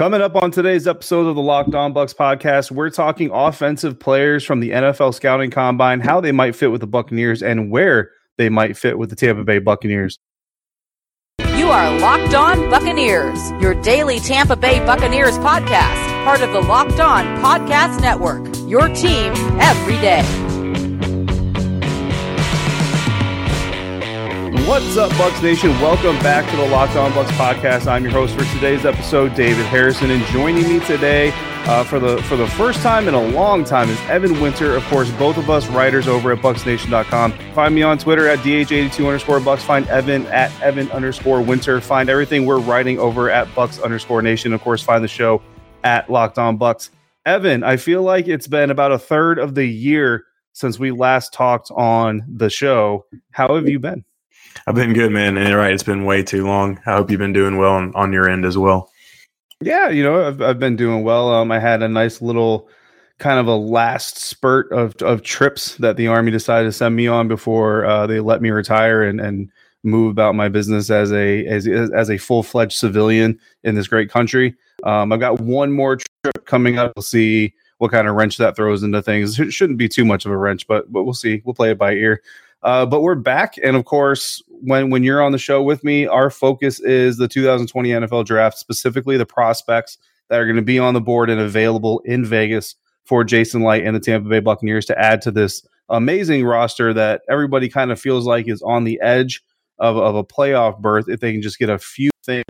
Coming up on today's episode of the Locked On Bucs podcast, we're talking offensive players from the NFL scouting combine, how they might fit with the Buccaneers, and where they might fit with the Tampa Bay Buccaneers. You are Locked On Buccaneers, your daily Tampa Bay Buccaneers podcast, part of the Locked On Podcast Network. Your team every day. What's up, Bucs Nation? Welcome back to the Locked On Bucs podcast. I'm your host for today's episode, David Harrison, and joining me today uh, for the for the first time in a long time is Evan Winter. Of course, both of us writers over at BucsNation.com. Find me on Twitter at dh82 underscore Bucs. Find Evan at Evan underscore Winter. Find everything we're writing over at Bucs underscore Nation. Of course, find the show at Locked On Bucs. Evan, I feel like it's been about a third of the year since we last talked on the show. How have you been? I've been good, man. And right, it's been way too long. I hope you've been doing well on, on your end as well. Yeah, you know, I've, I've been doing well. Um, I had a nice little kind of a last spurt of, of trips that the army decided to send me on before uh, they let me retire and, and move about my business as a as, as a full fledged civilian in this great country. Um, I've got one more trip coming up. We'll see what kind of wrench that throws into things. It shouldn't be too much of a wrench, but but we'll see. We'll play it by ear. Uh, but we're back, and of course, when when you're on the show with me, our focus is the 2020 NFL Draft, specifically the prospects that are going to be on the board and available in Vegas for Jason Licht and the Tampa Bay Buccaneers to add to this amazing roster that everybody kind of feels like is on the edge of, of a playoff berth if they can just get a few things.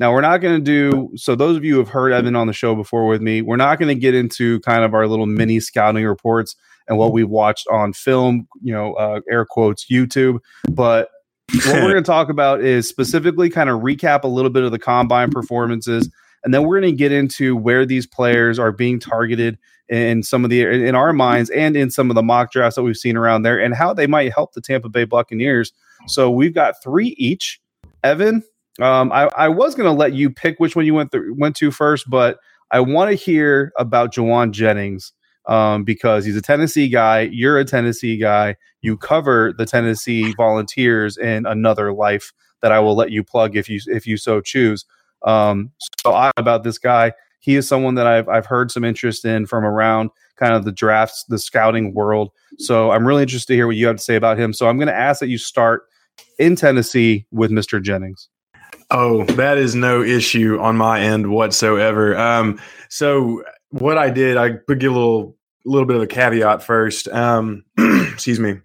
Now, we're not going to do so. Those of you who have heard Evan on the show before with me, we're not going to get into kind of our little mini scouting reports and what we've watched on film, you know, uh, air quotes, YouTube. But what we're going to talk about is specifically kind of recap a little bit of the combine performances. And then we're going to get into where these players are being targeted in some of the in our minds and in some of the mock drafts that we've seen around there and how they might help the Tampa Bay Buccaneers. So we've got three each. Evan, um, I, I was going to let you pick which one you went th- went to first, but I want to hear about Jauan Jennings um, because he's a Tennessee guy. You're a Tennessee guy. You cover the Tennessee Volunteers in another life that I will let you plug if you if you so choose. Um, so I about this guy. He is someone that I've I've heard some interest in from around kind of the drafts, the scouting world. So I'm really interested to hear what you have to say about him. So I'm going to ask that you start in Tennessee with Mr. Jennings. Oh, that is no issue on my end whatsoever. Um, so what I did, I put give a little little bit of a caveat first. Um, excuse me.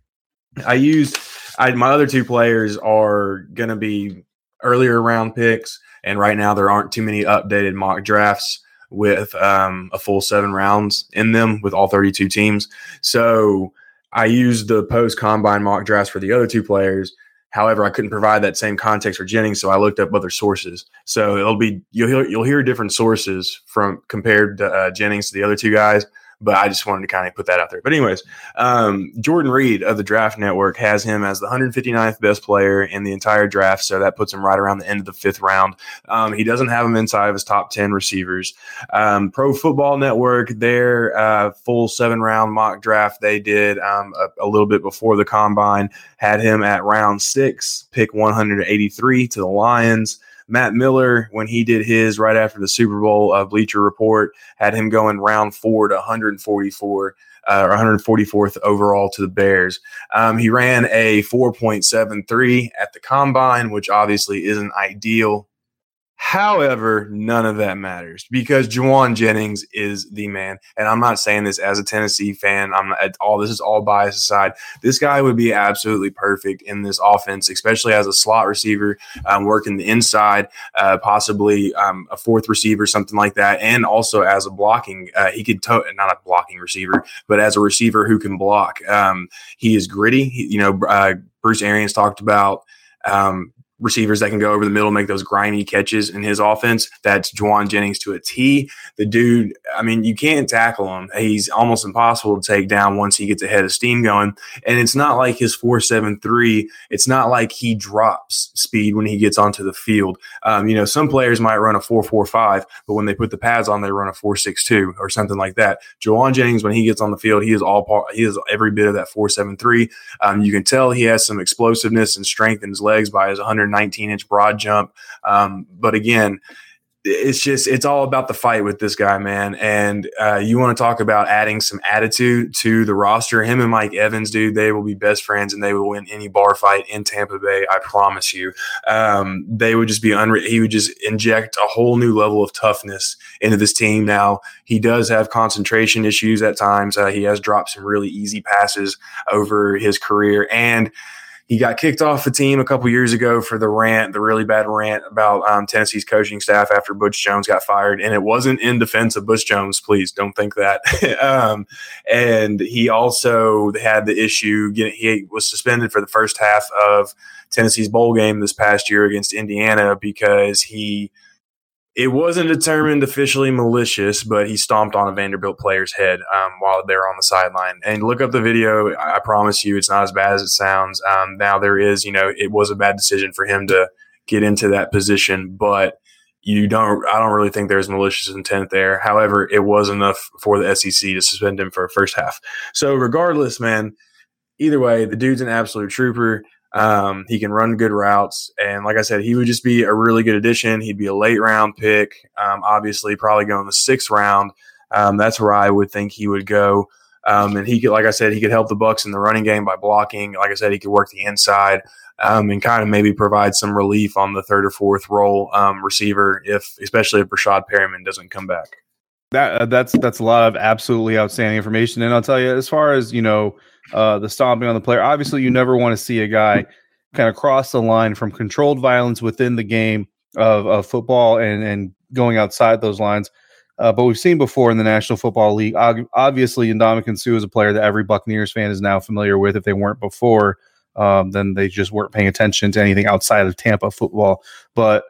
I used I, my other two players are going to be earlier round picks, and right now there aren't too many updated mock drafts with um, a full seven rounds in them with all 32 teams. So I used the post combine mock drafts for the other two players. However, I couldn't provide that same context for Jennings, so I looked up other sources. So it'll be you'll hear, you'll hear different sources from compared to uh, Jennings to the other two guys but I just wanted to kind of put that out there. But anyways, um, Jordan Reid of the Draft Network has him as the 159th best player in the entire draft, so that puts him right around the end of the fifth round. Um, he doesn't have him inside of his top 10 receivers. Um, Pro Football Network, their uh, full seven round mock draft they did um, a, a, little bit before the combine had him at round six, pick 183 to the Lions. Matt Miller, when he did his right after the Super Bowl uh, Bleacher Report, had him going round four to 144 uh, or 144th overall to the Bears. Um, he ran a 4.73 at the combine, which obviously isn't ideal However, none of that matters because Jauan Jennings is the man. And I'm not saying this as a Tennessee fan. I'm not all this is all bias aside. This guy would be absolutely perfect in this offense, especially as a slot receiver, um, working the inside, uh, possibly um, a fourth receiver, something like that, and also as a blocking. Uh, he could to- not a blocking receiver, but as a receiver who can block. Um, he is gritty. He, you know, uh, Bruce Arians talked about um, receivers that can go over the middle, make those grimy catches in his offense. That's Jauan Jennings to a T. The dude, I mean, you can't tackle him. He's almost impossible to take down once he gets ahead of steam going. And it's not like his 473, it's not like he drops speed when he gets onto the field. Um, you know, some players might run a 445, but when they put the pads on, they run a 462 or something like that. Jauan Jennings, when he gets on the field, he is all part, he is every bit of that 473. Um, you can tell he has some explosiveness and strength in his legs by his 100 19 inch broad jump. Um, but again, it's just it's all about the fight with this guy, man. And uh, you want to talk about adding some attitude to the roster? Him and Mike Evans, dude, they will be best friends, and they will win any bar fight in Tampa Bay. I promise you. Um, they would just be unre- He would just inject a whole new level of toughness into this team. Now he does have concentration issues at times. Uh, he has dropped some really easy passes over his career, and he got kicked off the team a couple years ago for the rant, the really bad rant about um, Tennessee's coaching staff after Butch Jones got fired. And it wasn't in defense of Butch Jones, please don't think that. um, and he also had the issue, he was suspended for the first half of Tennessee's bowl game this past year against Indiana because he it wasn't determined officially malicious, but he stomped on a Vanderbilt player's head um, while they were on the sideline. And look up the video. I promise you, it's not as bad as it sounds. Um, now there is, you know, it was a bad decision for him to get into that position, but you don't. I don't really think there's malicious intent there. However, it was enough for the SEC to suspend him for a first half. So regardless, man. Either way, the dude's an absolute trooper. Um, he can run good routes, and like I said, he would just be a really good addition. He'd be a late round pick, um, obviously, probably going the sixth round. Um, that's where I would think he would go. Um, and he could, like I said, he could help the Bucs in the running game by blocking. Like I said, he could work the inside um, and kind of maybe provide some relief on the third or fourth role um, receiver, if especially if Breshad Perriman doesn't come back. That uh, that's that's a lot of absolutely outstanding information. And I'll tell you, as far as you know uh, the stomping on the player. Obviously, you never want to see a guy kind of cross the line from controlled violence within the game of, of football and, and going outside those lines. Uh, but we've seen before in the National Football League. Obviously, Ndamukong Suh is a player that every Buccaneers fan is now familiar with. If they weren't before, um, then they just weren't paying attention to anything outside of Tampa football. But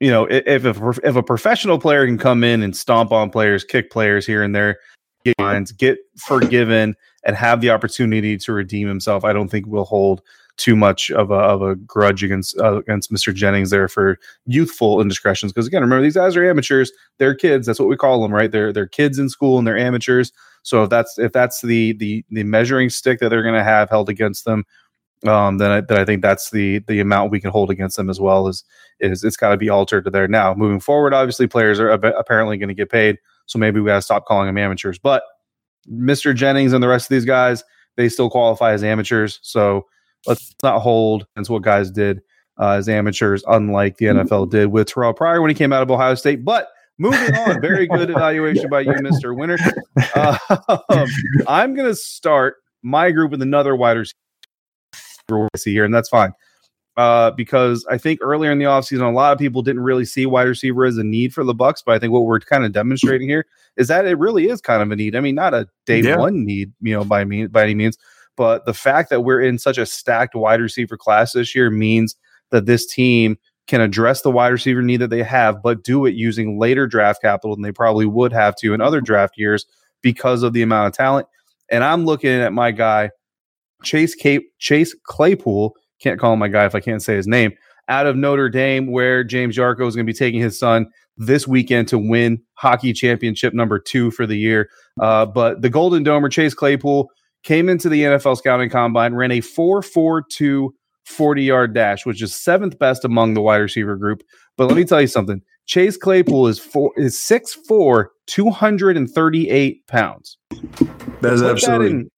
you know, if if, if a professional player can come in and stomp on players, kick players here and there, get lines, get forgiven, and have the opportunity to redeem himself, I don't think we'll hold too much of a, of a grudge against uh, against Mr. Jennings there for youthful indiscretions. Because again, remember these guys are amateurs; they're kids. That's what we call them, right? They're they're kids in school and they're amateurs. So if that's if that's the the the measuring stick that they're going to have held against them, um, then I, then I think that's the the amount we can hold against them as well. Is is it's got to be altered to there now. Moving forward, obviously players are apparently going to get paid, so maybe we got to stop calling them amateurs, but Mr. Jennings and the rest of these guys, they still qualify as amateurs. So let's not hold against what guys did uh, as amateurs, unlike the NFL did with Terrelle Pryor when he came out of Ohio State. But moving on, very good evaluation by you, Mr. Winter. Uh, I'm going to start my group with another wide receiver here, and that's fine uh, because I think earlier in the offseason, a lot of people didn't really see wide receiver as a need for the Bucs. But I think what we're kind of demonstrating here is that it really is kind of a need. I mean, not a day yeah. one need, you know, by me by any means, but the fact that we're in such a stacked wide receiver class this year means that this team can address the wide receiver need that they have, but do it using later draft capital than they probably would have to in other draft years because of the amount of talent. And I'm looking at my guy, Chase Cape Chase Claypool can't call him my guy if I can't say his name, out of Notre Dame, where James Yarcho is going to be taking his son this weekend to win hockey championship number two for the year. Uh, but the Golden Domer, Chase Claypool, came into the NFL scouting combine, ran a 4.42 40 yard dash, which is seventh best among the wide receiver group. But let me tell you something Chase Claypool is four, is 6'4, 238 pounds. That is absolutely.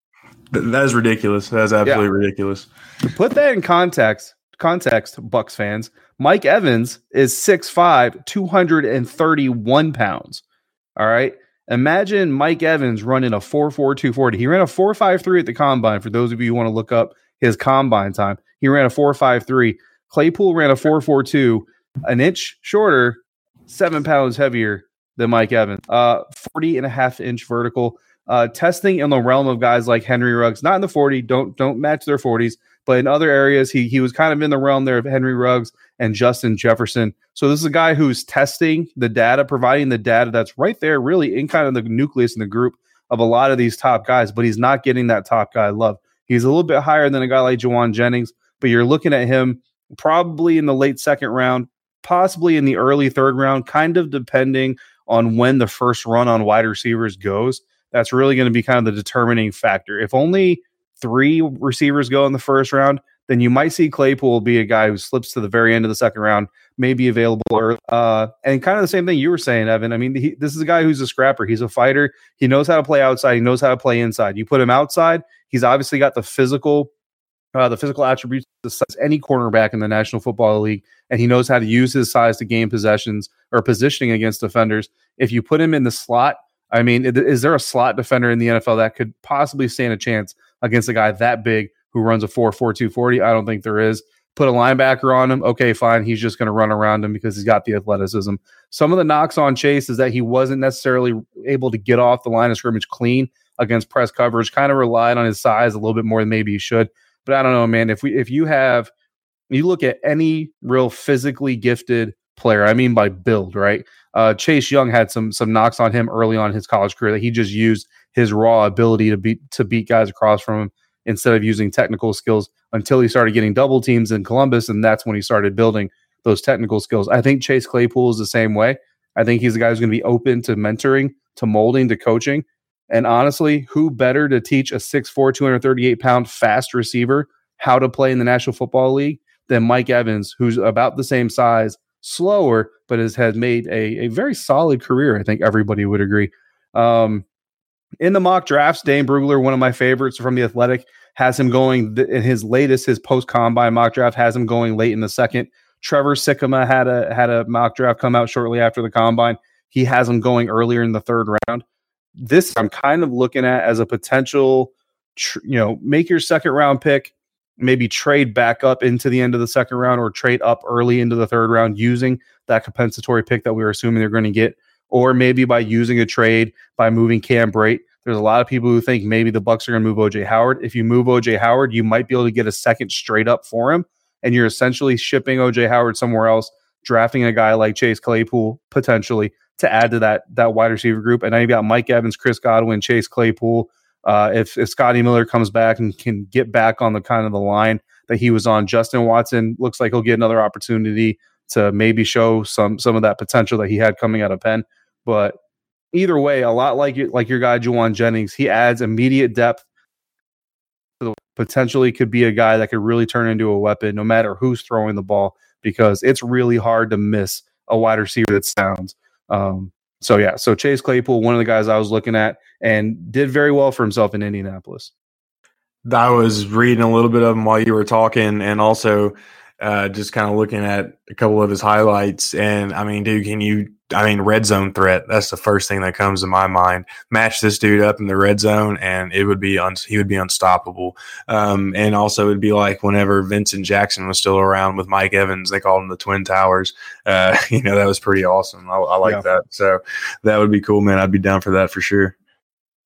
That, is ridiculous. That is absolutely yeah. ridiculous. To put that in context, context, Bucs fans, Mike Evans is 6'5, 231 pounds. All right. Imagine Mike Evans running a 4'4, 240. He ran a 4'5'3 at the combine. For those of you who want to look up his combine time, he ran a 4'5'3. Claypool ran a 4'4'2, an inch shorter, seven pounds heavier than Mike Evans. Uh, 40 and a half inch vertical. Uh, testing in the realm of guys like Henry Ruggs, not in the 40, don't don't match their 40s, but in other areas, he he was kind of in the realm there of Henry Ruggs and Justin Jefferson. So this is a guy who's testing the data, providing the data that's right there, really in kind of the nucleus in the group of a lot of these top guys, but he's not getting that top guy love. He's a little bit higher than a guy like Jauan Jennings, but you're looking at him probably in the late second round, possibly in the early third round, kind of depending on when the first run on wide receivers goes. That's really going to be kind of the determining factor. If only three receivers go in the first round, then you might see Claypool be a guy who slips to the very end of the second round, maybe available early. Uh, and kind of the same thing you were saying, Evan. I mean, he, this is a guy who's a scrapper. He's a fighter. He knows how to play outside. He knows how to play inside. You put him outside, he's obviously got the physical, uh, the physical attributes as any cornerback in the National Football League, and he knows how to use his size to gain possessions or positioning against defenders. If you put him in the slot, I mean, is there a slot defender in the NFL that could possibly stand a chance against a guy that big who runs a 4 4 240? I don't think there is. Put a linebacker on him. Okay, fine. He's just going to run around him because he's got the athleticism. Some of the knocks on Chase is that he wasn't necessarily able to get off the line of scrimmage clean against press coverage, kind of relied on his size a little bit more than maybe he should. But I don't know, man. If we if you have you look at any real physically gifted player, I mean by build, right? Uh, Chase Young had some some knocks on him early on his college career that he just used his raw ability to beat to beat guys across from him instead of using technical skills until he started getting double teams in Columbus, and that's when he started building those technical skills. I think Chase Claypool is the same way. I think he's a guy who's going to be open to mentoring, to molding, to coaching. And honestly, who better to teach a 6'4, 238 pound fast receiver how to play in the National Football League than Mike Evans, who's about the same size, slower, but has, has made a, a very solid career. I think everybody would agree. Um, in the mock drafts, Dane Brugler, one of my favorites from the Athletic, has him going in his latest, his post combine mock draft has him going late in the second. Trevor Sikkema had a had a mock draft come out shortly after the combine. He has him going earlier in the third round. This I'm kind of looking at as a potential, tr- you know, make your second round pick, maybe trade back up into the end of the second round or trade up early into the third round using that compensatory pick that we were assuming they're going to get or maybe by using a trade by moving Cam Brate. There's a lot of people who think maybe the Bucs are going to move OJ Howard. If you move OJ Howard, you might be able to get a second straight up for him, and you're essentially shipping OJ Howard somewhere else, drafting a guy like Chase Claypool potentially to add to that that wide receiver group. And now you've got Mike Evans, Chris Godwin, Chase Claypool. Uh, if if Scotty Miller comes back and can get back on the kind of the line that he was on, Justin Watson looks like he'll get another opportunity to maybe show some some of that potential that he had coming out of Penn. But either way, a lot like like your guy Jauan Jennings, he adds immediate depth. Potentially could be a guy that could really turn into a weapon, no matter who's throwing the ball, because it's really hard to miss a wide receiver that sounds. Um, so yeah, so Chase Claypool, one of the guys I was looking at, and did very well for himself in Indianapolis. I was reading a little bit of him while you were talking, and also uh, just kind of looking at a couple of his highlights. And I mean, dude, can you? I mean, red zone threat. That's the first thing that comes to my mind. Match this dude up in the red zone, and it would be un- he would be unstoppable. Um, and also, it'd be like whenever Vincent Jackson was still around with Mike Evans, they called him the Twin Towers. Uh, you know, that was pretty awesome. I, I like yeah. that. So that would be cool, man. I'd be down for that for sure.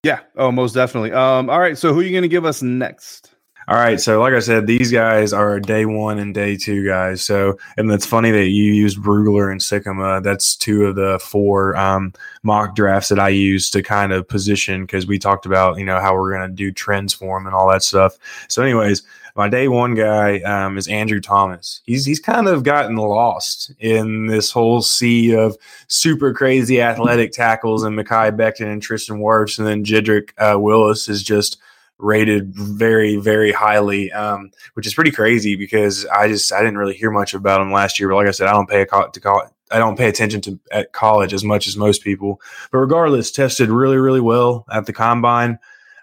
Yeah. Oh, most definitely. Um, all right. So who are you going to give us next? All right. So, like I said, these guys are day one and day two guys. So, and it's funny that you used Brugler and Sikkema. That's two of the four um, mock drafts that I used to kind of position because we talked about, you know, how we're going to do trends for them and all that stuff. So, anyways, my day one guy um, is Andrew Thomas. He's he's kind of gotten lost in this whole sea of super crazy athletic tackles and Mekhi Becton and Tristan Wirfs, and then Jedrick uh, Willis is just rated very very highly um, which is pretty crazy because i just i didn't really hear much about him last year but like i said i don't pay a co- to call i don't pay attention to at college as much as most people but regardless tested really really well at the combine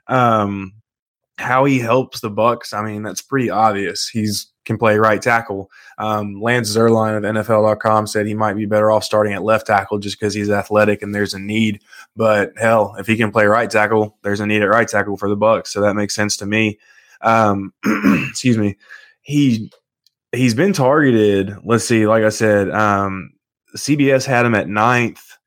um, how he helps the Bucs, i mean that's pretty obvious he's can play right tackle. Um, Lance Zierlein of NFL.com said he might be better off starting at left tackle just because he's athletic and there's a need. But hell, if he can play right tackle, there's a need at right tackle for the Bucs, so that makes sense to me. Um, excuse me. He he's been targeted. Let's see. Like I said, um, CBS had him at ninth.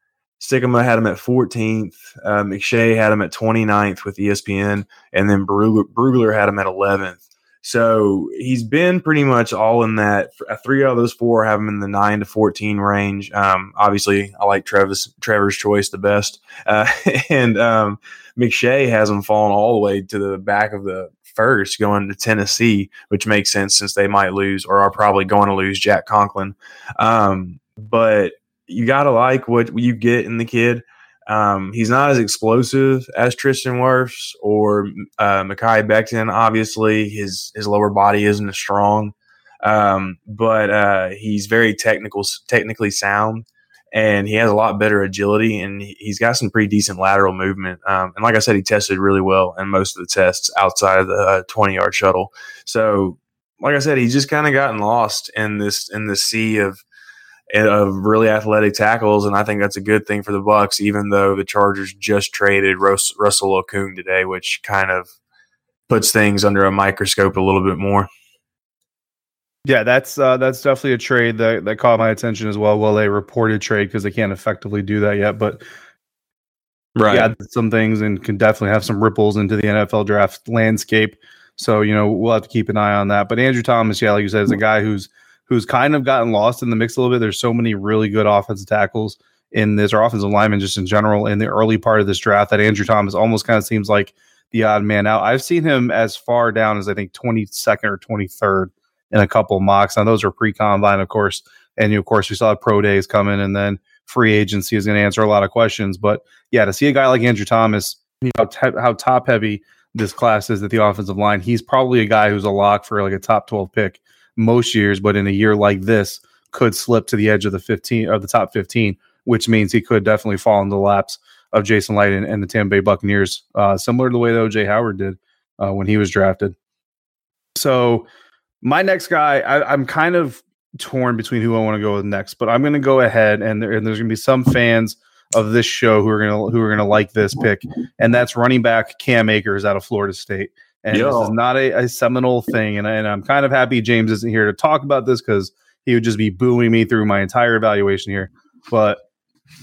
Sikkema had him at 14th. Uh, McShay had him at 29th with ESPN, and then Brugler, Brugler had him at 11th. So he's been pretty much all in that. Three out of those four have him in the nine to fourteen range. Um, obviously, I like Travis Trevor's choice the best, uh, and um, McShay has him falling all the way to the back of the first, going to Tennessee, which makes sense since they might lose or are probably going to lose Jack Conklin. Um, but you gotta like what you get in the kid. Um, he's not as explosive as Tristan Wirfs or uh, Mekhi Becton. Obviously, his his lower body isn't as strong, um, but uh, he's very technical, technically sound, and he has a lot better agility, and he's got some pretty decent lateral movement. Um, and like I said, he tested really well in most of the tests outside of the uh, twenty yard shuttle. So, like I said, he's just kind of gotten lost in this in the sea of of really athletic tackles, and I think that's a good thing for the Bucs. Even though the Chargers just traded Russ, Russell Okung today, which kind of puts things under a microscope a little bit more. Yeah, that's uh, that's definitely a trade that, that caught my attention as well. Well, a reported trade because they can't effectively do that yet, but right, yeah, some things and can definitely have some ripples into the NFL draft landscape. So you know we'll have to keep an eye on that. But Andrew Thomas, yeah, like you said, is a guy who's who's kind of gotten lost in the mix a little bit. There's so many really good offensive tackles in this, or offensive linemen just in general in the early part of this draft that Andrew Thomas almost kind of seems like the odd man out. I've seen him as far down as I think 22nd or 23rd in a couple mocks. Now those are pre-combine, of course, and of course we saw pro days coming, and then free agency is going to answer a lot of questions. But yeah, to see a guy like Andrew Thomas, you know t- how top heavy this class is at the offensive line, he's probably a guy who's a lock for like a top 12 pick most years, but in a year like this, could slip to the edge of the 15 of the top 15, which means he could definitely fall in the laps of Jason Licht and, and the Tampa Bay Buccaneers, uh, similar to the way that OJ Howard did uh, when he was drafted. So, my next guy, I, am kind of torn between who I want to go with next, but I'm going to go ahead, and, there, and there's going to be some fans of this show who are going to who are going to like this pick, and that's running back Cam Akers out of Florida State. And Yo. this is not a, a Seminole thing. And, and I'm kind of happy James isn't here to talk about this because he would just be booing me through my entire evaluation here. But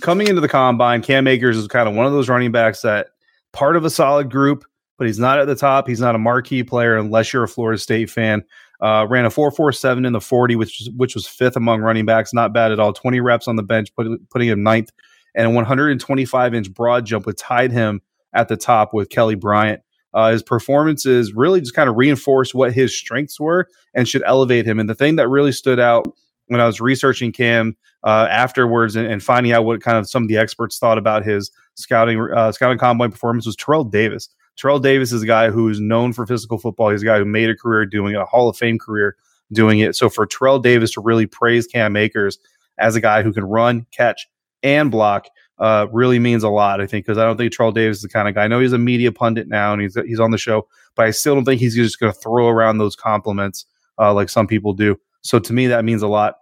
coming into the combine, Cam Akers is kind of one of those running backs that part of a solid group, but he's not at the top. He's not a marquee player unless you're a Florida State fan. Uh, ran a 4.47 in the 40, which which was fifth among running backs. Not bad at all. 20 reps on the bench, put, putting him ninth, and a 125 inch broad jump would tied him at the top with Kelly Bryant. Uh, his performances really just kind of reinforce what his strengths were and should elevate him. And the thing that really stood out when I was researching Cam uh, afterwards and, and, finding out what kind of some of the experts thought about his scouting uh, scouting combine performance was Terrell Davis. Terrell Davis is a guy who's known for physical football. He's a guy who made a career doing it, a Hall of Fame career doing it. So for Terrell Davis to really praise Cam Akers as a guy who can run, catch, and block uh, really means a lot. I think because I don't think Terrell Davis is the kind of guy. I know he's a media pundit now and he's he's on the show, but I still don't think he's just going to throw around those compliments uh, like some people do. So to me, that means a lot.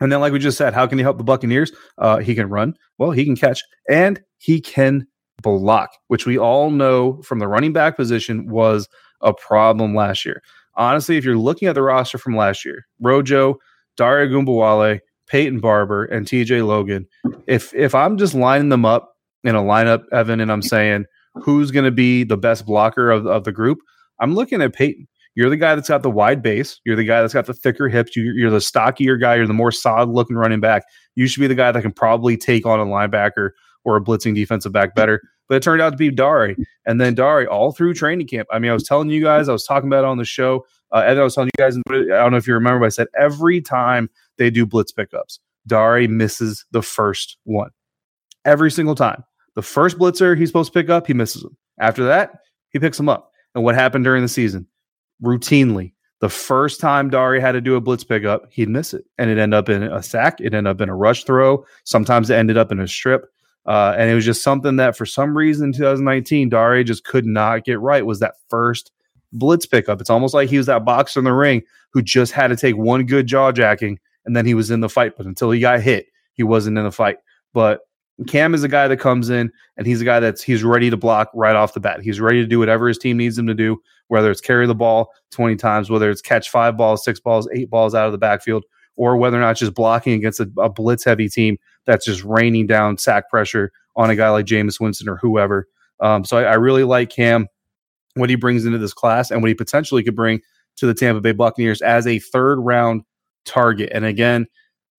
And then, like we just said, how can he help the Buccaneers? Uh, he can run, well, he can catch, and he can block, which we all know from the running back position was a problem last year. Honestly, if you're looking at the roster from last year, Rojo, Dare Ogunbowale, Peyton Barber, and TJ Logan, if if I'm just lining them up in a lineup, Evan, and I'm saying who's going to be the best blocker of, of the group, I'm looking at Peyton. You're the guy that's got the wide base. You're the guy that's got the thicker hips. You, are the stockier guy. You're the more solid looking running back. You should be the guy that can probably take on a linebacker or a blitzing defensive back better. But it turned out to be Dare. And then Dare all through training camp. I mean, I was telling you guys, I was talking about it on the show. Uh, and I was telling you guys, I don't know if you remember, but I said every time they do blitz pickups, Dare misses the first one every single time. The first blitzer he's supposed to pick up, he misses them. After that, he picks them up. And what happened during the season? Routinely, the first time Dare had to do a blitz pickup, he'd miss it. And it ended up in a sack. It ended up in a rush throw. Sometimes it ended up in a strip. Uh, and it was just something that for some reason in 2019, Dare just could not get right was that first blitz pickup. It's almost like he was that boxer in the ring who just had to take one good jaw jacking and then he was in the fight. But until he got hit, he wasn't in the fight. But Cam is a guy that comes in and he's a guy that's he's ready to block right off the bat. He's ready to do whatever his team needs him to do, whether it's carry the ball 20 times, whether it's catch five balls, six balls, eight balls out of the backfield, or whether or not just blocking against a, a blitz heavy team that's just raining down sack pressure on a guy like Jameis Winston or whoever. Um, so I, I really like Cam, what he brings into this class and what he potentially could bring to the Tampa Bay Buccaneers as a third round target. And again,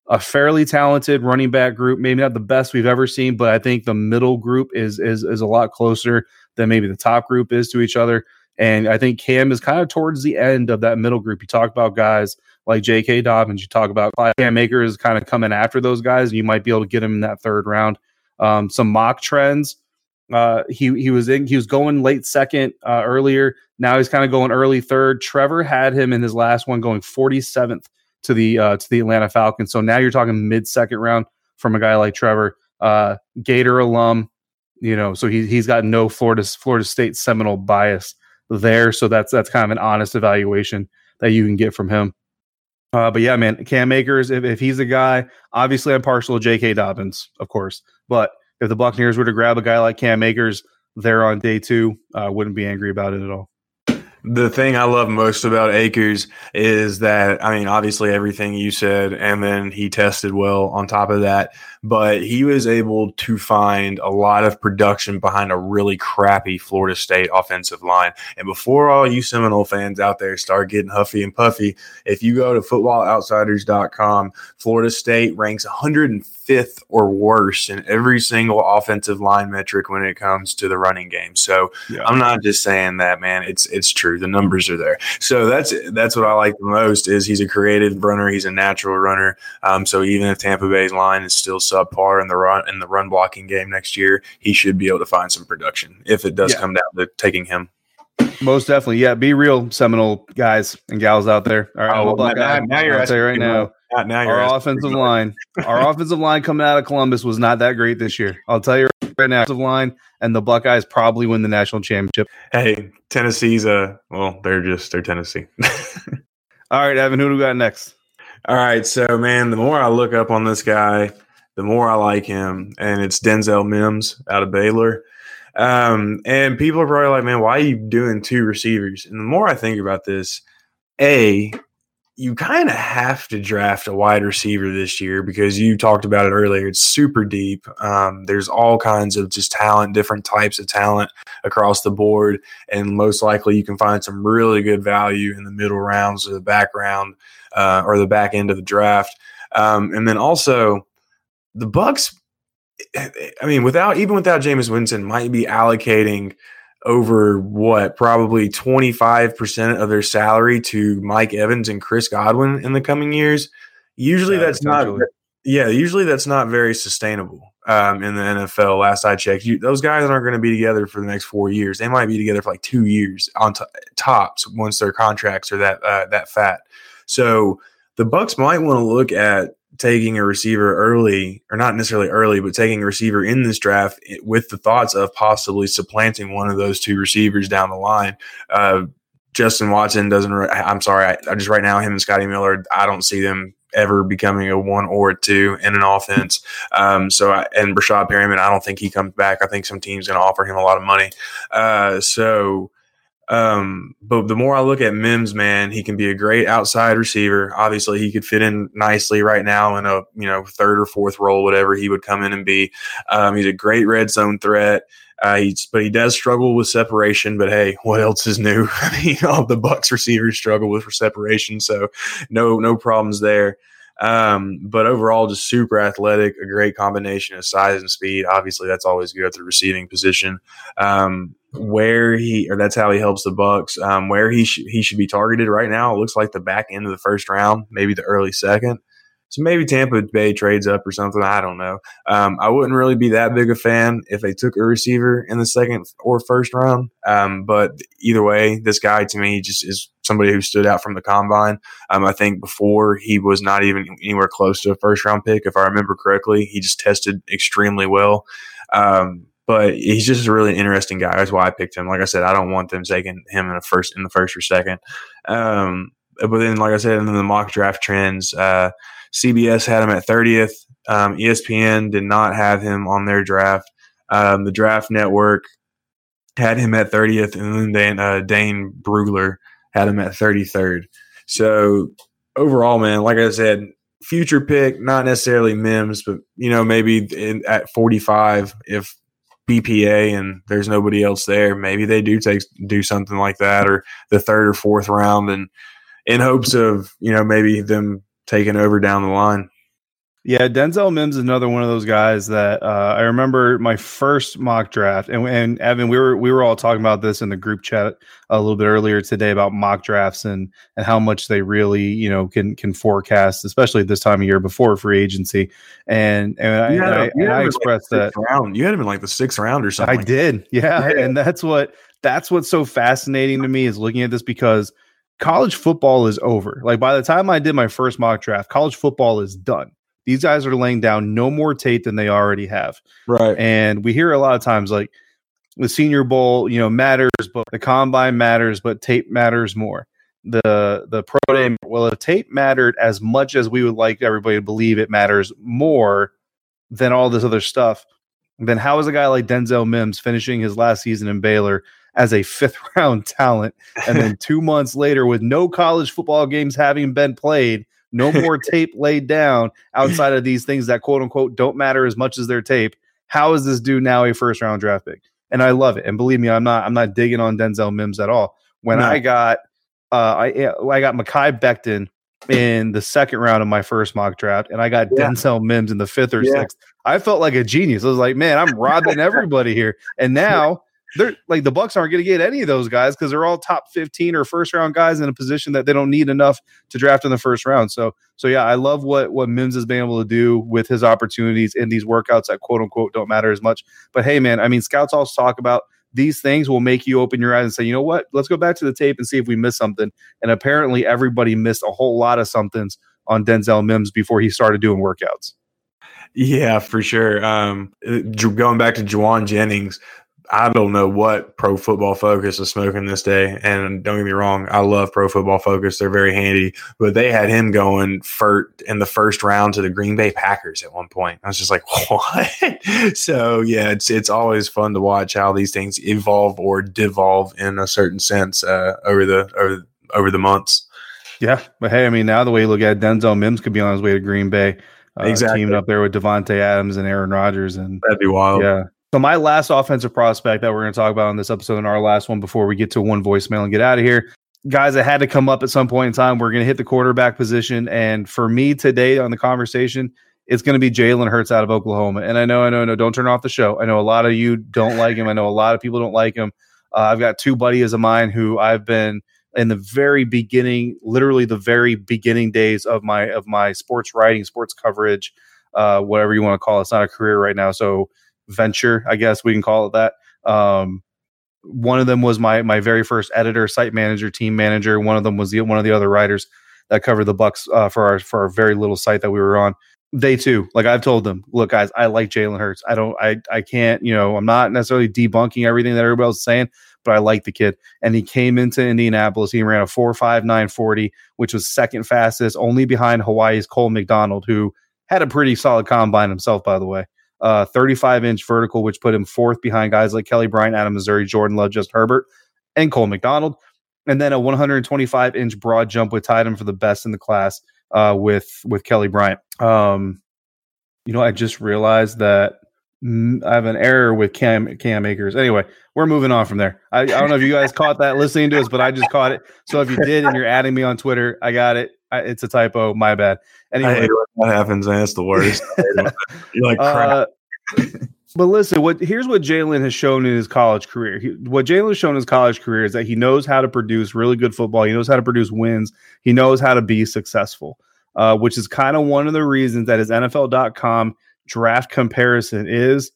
a fairly talented running back group, maybe not the best we've ever seen, but I think the middle group is is is a lot closer than maybe the top group is to each other. And I think Cam is kind of towards the end of that middle group. You talk about guys like J.K. Dobbins. You talk about Cam Akers kind of coming after those guys, and you might be able to get him in that third round. um, some mock trends. Uh, he he was in he was going late second uh, earlier. Now he's kind of going early third. Trevor had him in his last one going 47th to the uh, to the Atlanta Falcons. So now you're talking mid second round from a guy like Trevor, uh, Gator alum. You know, so he he's got no Florida Florida State Seminole bias there. So that's that's kind of an honest evaluation that you can get from him. Uh, but yeah, man, Cam Akers, if, if he's a guy, obviously I'm partial to J.K. Dobbins, of course. But if the Buccaneers were to grab a guy like Cam Akers there on day two, I uh, wouldn't be angry about it at all the thing I love most about Akers is that I mean, obviously everything you said, and then he tested well on top of that. But he was able to find a lot of production behind a really crappy Florida State offensive line. And before all you Seminole fans out there start getting huffy and puffy, if you go to footballoutsiders.com, Florida State ranks 105th or worse in every single offensive line metric when it comes to the running game. So yeah. I'm not just saying that, man. It's it's true. The numbers are there. So that's that's what I like the most is he's a creative runner. He's a natural runner. Um, so even if Tampa Bay's line is still subpar in the run in the run blocking game next year, he should be able to find some production if it does yeah. come down to taking him. Most definitely, yeah. Be real, Seminole guys and gals out there. All right, oh, well, now, now, you're asking right now. Not now our offensive line, our offensive line coming out of Columbus was not that great this year. I'll tell you right now, offensive line and the Buckeyes probably win the national championship. Hey, Tennessee's a well, they're just they're Tennessee. All right, Evan, who do we got next? All right, so man, the more I look up on this guy, the more I like him, and it's Denzel Mims out of Baylor. Um, and people are probably like, man, why are you doing two receivers? And the more I think about this, A, you kind of have to draft a wide receiver this year because you talked about it earlier. It's super deep. Um, there's all kinds of just talent, different types of talent across the board, and most likely you can find some really good value in the middle rounds or the background uh, or the back end of the draft. Um, and then also the Bucs. I mean, without even without Jameis Winston, might be allocating over what probably 25% of their salary to Mike Evans and Chris Godwin in the coming years. Usually yeah, that's not yeah, usually that's not very sustainable um, in the NFL. Last I checked, you, those guys aren't going to be together for the next four years. They might be together for like two years on t- tops once their contracts are that uh, that fat. So the Bucs might want to look at taking a receiver early, or not necessarily early, but taking a receiver in this draft with the thoughts of possibly supplanting one of those two receivers down the line. Uh, Justin Watson doesn't. I'm sorry. I, I, just right now him and Scotty Miller. I don't see them ever becoming a one or a two in an offense. Um, so I, and Breshad Perriman, I don't think he comes back. I think some team's going to offer him a lot of money. Uh, so um, but the more I look at Mims, man, he can be a great outside receiver. Obviously, he could fit in nicely right now in a you know third or fourth role, whatever he would come in and be. Um, he's a great red zone threat. Uh, he's, but he does struggle with separation. But hey, what else is new? I mean, all the Bucs receivers struggle with separation, so no no problems there. Um, but overall, just super athletic, a great combination of size and speed. Obviously, that's always good at the receiving position. Um, where he, or that's how he helps the Bucs. Um, where he sh- he should be targeted right now, it looks like the back end of the first round, maybe the early second. So maybe Tampa Bay trades up or something. I don't know. Um, I wouldn't really be that big a fan if they took a receiver in the second or first round. Um, but either way, this guy to me just is somebody who stood out from the combine. Um, I think before he was not even anywhere close to a first round pick, if I remember correctly. He just tested extremely well. Um, but he's just a really interesting guy. That's why I picked him. Like I said, I don't want them taking him in the first in the first or second. Um, but then, like I said, in the mock draft trends, uh, CBS had him at 30th. Um, ESPN did not have him on their draft. Um, the Draft Network had him at 30th, and then uh, Dane Brugler had him at 33rd. So overall, man, like I said, future pick, not necessarily Mims, but you know maybe in, at 45 if BPA and there's nobody else there, maybe they do take do something like that, or the third or fourth round, and in hopes of you know maybe them taking over down the line. Yeah, Denzel Mims is another one of those guys that uh, I remember my first mock draft, and, and Evan, we were we were all talking about this in the group chat a little bit earlier today about mock drafts and and how much they really you know can can forecast, especially at this time of year before free agency. And and I, had, I, and I expressed like that round. You had him in like the sixth round or something. I did, yeah, yeah, and that's what that's what's so fascinating to me is looking at this because college football is over. Like by the time I did my first mock draft, college football is done these guys are laying down no more tape than they already have. Right. And we hear a lot of times like the Senior Bowl, you know, matters, but the combine matters, but tape matters more. The the pro day, well, if tape mattered as much as we would like everybody to believe it matters more than all this other stuff, then how is a guy like Denzel Mims finishing his last season in Baylor as a fifth round talent, and then two months later, with no college football games having been played, no more tape laid down outside of these things that quote unquote don't matter as much as their tape. How is this dude now a first round draft pick? And I love it. And believe me, I'm not I'm not digging on Denzel Mims at all. When no. I got uh I I got Mekhi Becton in the second round of my first mock draft, and I got yeah. Denzel Mims in the fifth or yeah. sixth. I felt like a genius. I was like, man, I'm robbing everybody here. And now they're like the Bucs aren't going to get any of those guys because they're all top 15 or first round guys in a position that they don't need enough to draft in the first round. So so yeah, I love what what Mims has been able to do with his opportunities in these workouts that quote unquote don't matter as much. But hey man, I mean scouts also talk about these things will make you open your eyes and say, you know what, let's go back to the tape and see if we missed something. And apparently everybody missed a whole lot of somethings on Denzel Mims before he started doing workouts. Yeah, for sure. Um, going back to Jauan Jennings, I don't know what Pro Football Focus is smoking this day. And don't get me wrong, I love Pro Football Focus. They're very handy. But they had him going for in the first round to the Green Bay Packers at one point. I was just like, what? so yeah, it's it's always fun to watch how these things evolve or devolve in a certain sense uh, over the over over the months. Yeah, but hey, I mean, now the way you look at it, Denzel Mims could be on his way to Green Bay, uh, exactly. teaming up there with Davante Adams and Aaron Rodgers, and that'd be wild. Yeah, so my last offensive prospect that we're going to talk about in this episode and our last one before we get to one voicemail and get out of here. Guys it had to come up at some point in time, we're going to hit the quarterback position. And for me today on the conversation, it's going to be Jalen Hurts out of Oklahoma. And I know, I know, no, don't turn off the show. I know a lot of you don't like him. I know a lot of people don't like him. Uh, I've got two buddies of mine who I've been in the very beginning, literally the very beginning days of my of my sports writing, sports coverage, uh, whatever you want to call it. It's not a career right now, so venture, I guess we can call it that. Um, one of them was my my very first editor, site manager, team manager. One of them was the one of the other writers that covered the Bucs uh, for our for our very little site that we were on. They too, like I've told them, look, guys, I like Jalen Hurts. I don't, I, I can't, you know, I'm not necessarily debunking everything that everybody else is saying, but I like the kid. And he came into Indianapolis. He ran a four five nine forty, which was second fastest, only behind Hawaii's Cole McDonald, who had a pretty solid combine himself, by the way uh, 35 inch vertical, which put him fourth behind guys like Kelly Bryant, Adam Missouri, Jordan Love, Just Herbert, and Cole McDonald. And then a 125 inch broad jump, which tied him for the best in the class uh, with with Kelly Bryant. Um, you know, I just realized that I have an error with Cam Cam Akers. Anyway, we're moving on from there. I, I, don't know if you guys caught that listening to us, but I just caught it. So if you did and you're adding me on Twitter, I got it. I, it's a typo. My bad. Anyway, I hate when that happens, man. It's the worst. you're like crap. Uh, but listen, what here's what Jalen has shown in his college career. He, what Jalen has shown in his college career is that he knows how to produce really good football. He knows how to produce wins. He knows how to be successful, uh, which is kind of one of the reasons that his NFL.com draft comparison is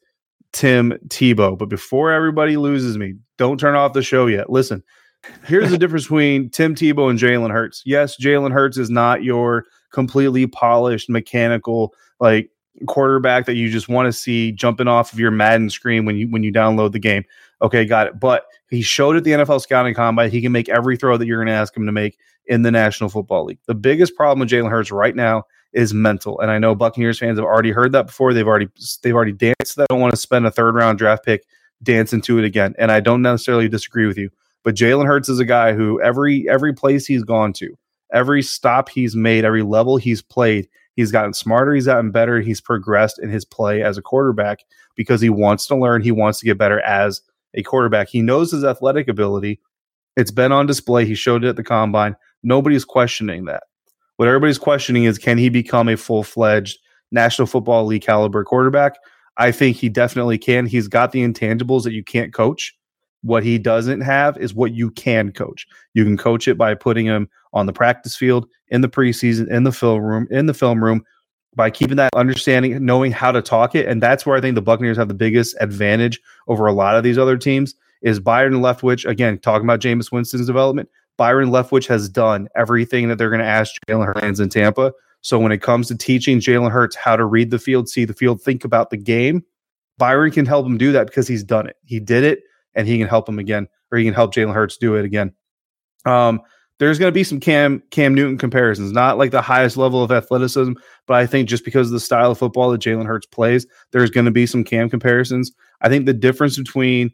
Tim Tebow. But before everybody loses me, don't turn off the show yet. Listen, here's the difference between Tim Tebow and Jalen Hurts. Yes, Jalen Hurts is not your completely polished mechanical like quarterback that you just want to see jumping off of your Madden screen when you when you download the game. Okay, got it. But he showed at the NFL scouting combine he can make every throw that you're going to ask him to make in the National Football League. The biggest problem with Jalen Hurts right now is mental, and I know Buccaneers fans have already heard that before. They've already they've already danced. They don't want to spend a third round draft pick dancing to it again, and I don't necessarily disagree with you. But Jalen Hurts is a guy who every every place he's gone to, every stop he's made, every level he's played, he's gotten smarter, he's gotten better, he's progressed in his play as a quarterback because he wants to learn, he wants to get better as a quarterback. He knows his athletic ability. It's been on display. He showed it at the combine. Nobody's questioning that. What everybody's questioning is can he become a full fledged National Football League caliber quarterback. I think he definitely can. He's got the intangibles that you can't coach. What he doesn't have is what you can coach. You can coach it by putting him on the practice field, in the preseason, in the film room, in the film room, by keeping that understanding, knowing how to talk it. And that's where I think the Buccaneers have the biggest advantage over a lot of these other teams is Byron Leftwich. Again, talking about Jameis Winston's development, Byron Leftwich has done everything that they're going to ask Jalen Hurts in Tampa. So when it comes to teaching Jalen Hurts how to read the field, see the field, think about the game, Byron can help him do that because he's done it. He did it, and he can help him again, or he can help Jalen Hurts do it again. Um, there's going to be some Cam Cam Newton comparisons, not like the highest level of athleticism, but I think just because of the style of football that Jalen Hurts plays, there's going to be some Cam comparisons. I think the difference between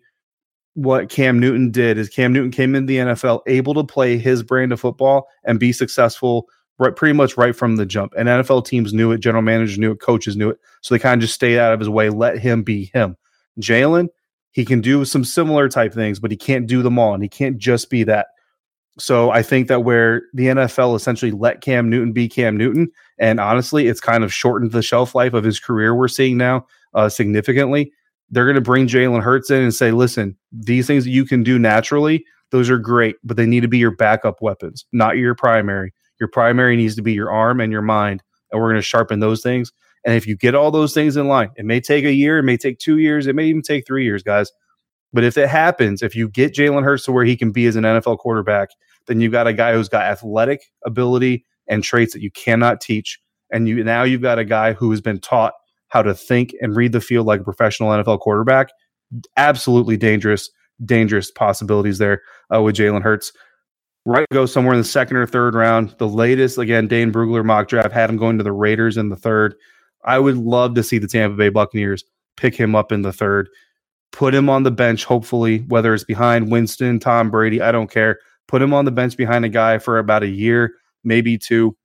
what Cam Newton did is Cam Newton came into the NFL able to play his brand of football and be successful right pretty much right from the jump. And NFL teams knew it, general managers knew it, coaches knew it. So they kind of just stayed out of his way, let him be him. Jalen, he can do some similar type things, but he can't do them all, and he can't just be that. So I think that where the NFL essentially let Cam Newton be Cam Newton, and honestly, it's kind of shortened the shelf life of his career. We're seeing now uh, significantly. They're going to bring Jalen Hurts in and say, "Listen, these things that you can do naturally, those are great, but they need to be your backup weapons, not your primary. Your primary needs to be your arm and your mind, and we're going to sharpen those things. And if you get all those things in line, it may take a year, it may take two years, it may even take three years, guys. But if it happens, if you get Jalen Hurts to where he can be as an NFL quarterback, then you've got a guy who's got athletic ability and traits that you cannot teach. And you now you've got a guy who has been taught how to think and read the field like a professional NFL quarterback. Absolutely dangerous, dangerous possibilities there uh, with Jalen Hurts. Right, go somewhere in the second or third round. The latest, again, Dane Brugler mock draft had him going to the Raiders in the third. I would love to see the Tampa Bay Buccaneers pick him up in the third, put him on the bench, hopefully, whether it's behind Winston, Tom Brady, I don't care. Put him on the bench behind a guy for about a year, maybe two.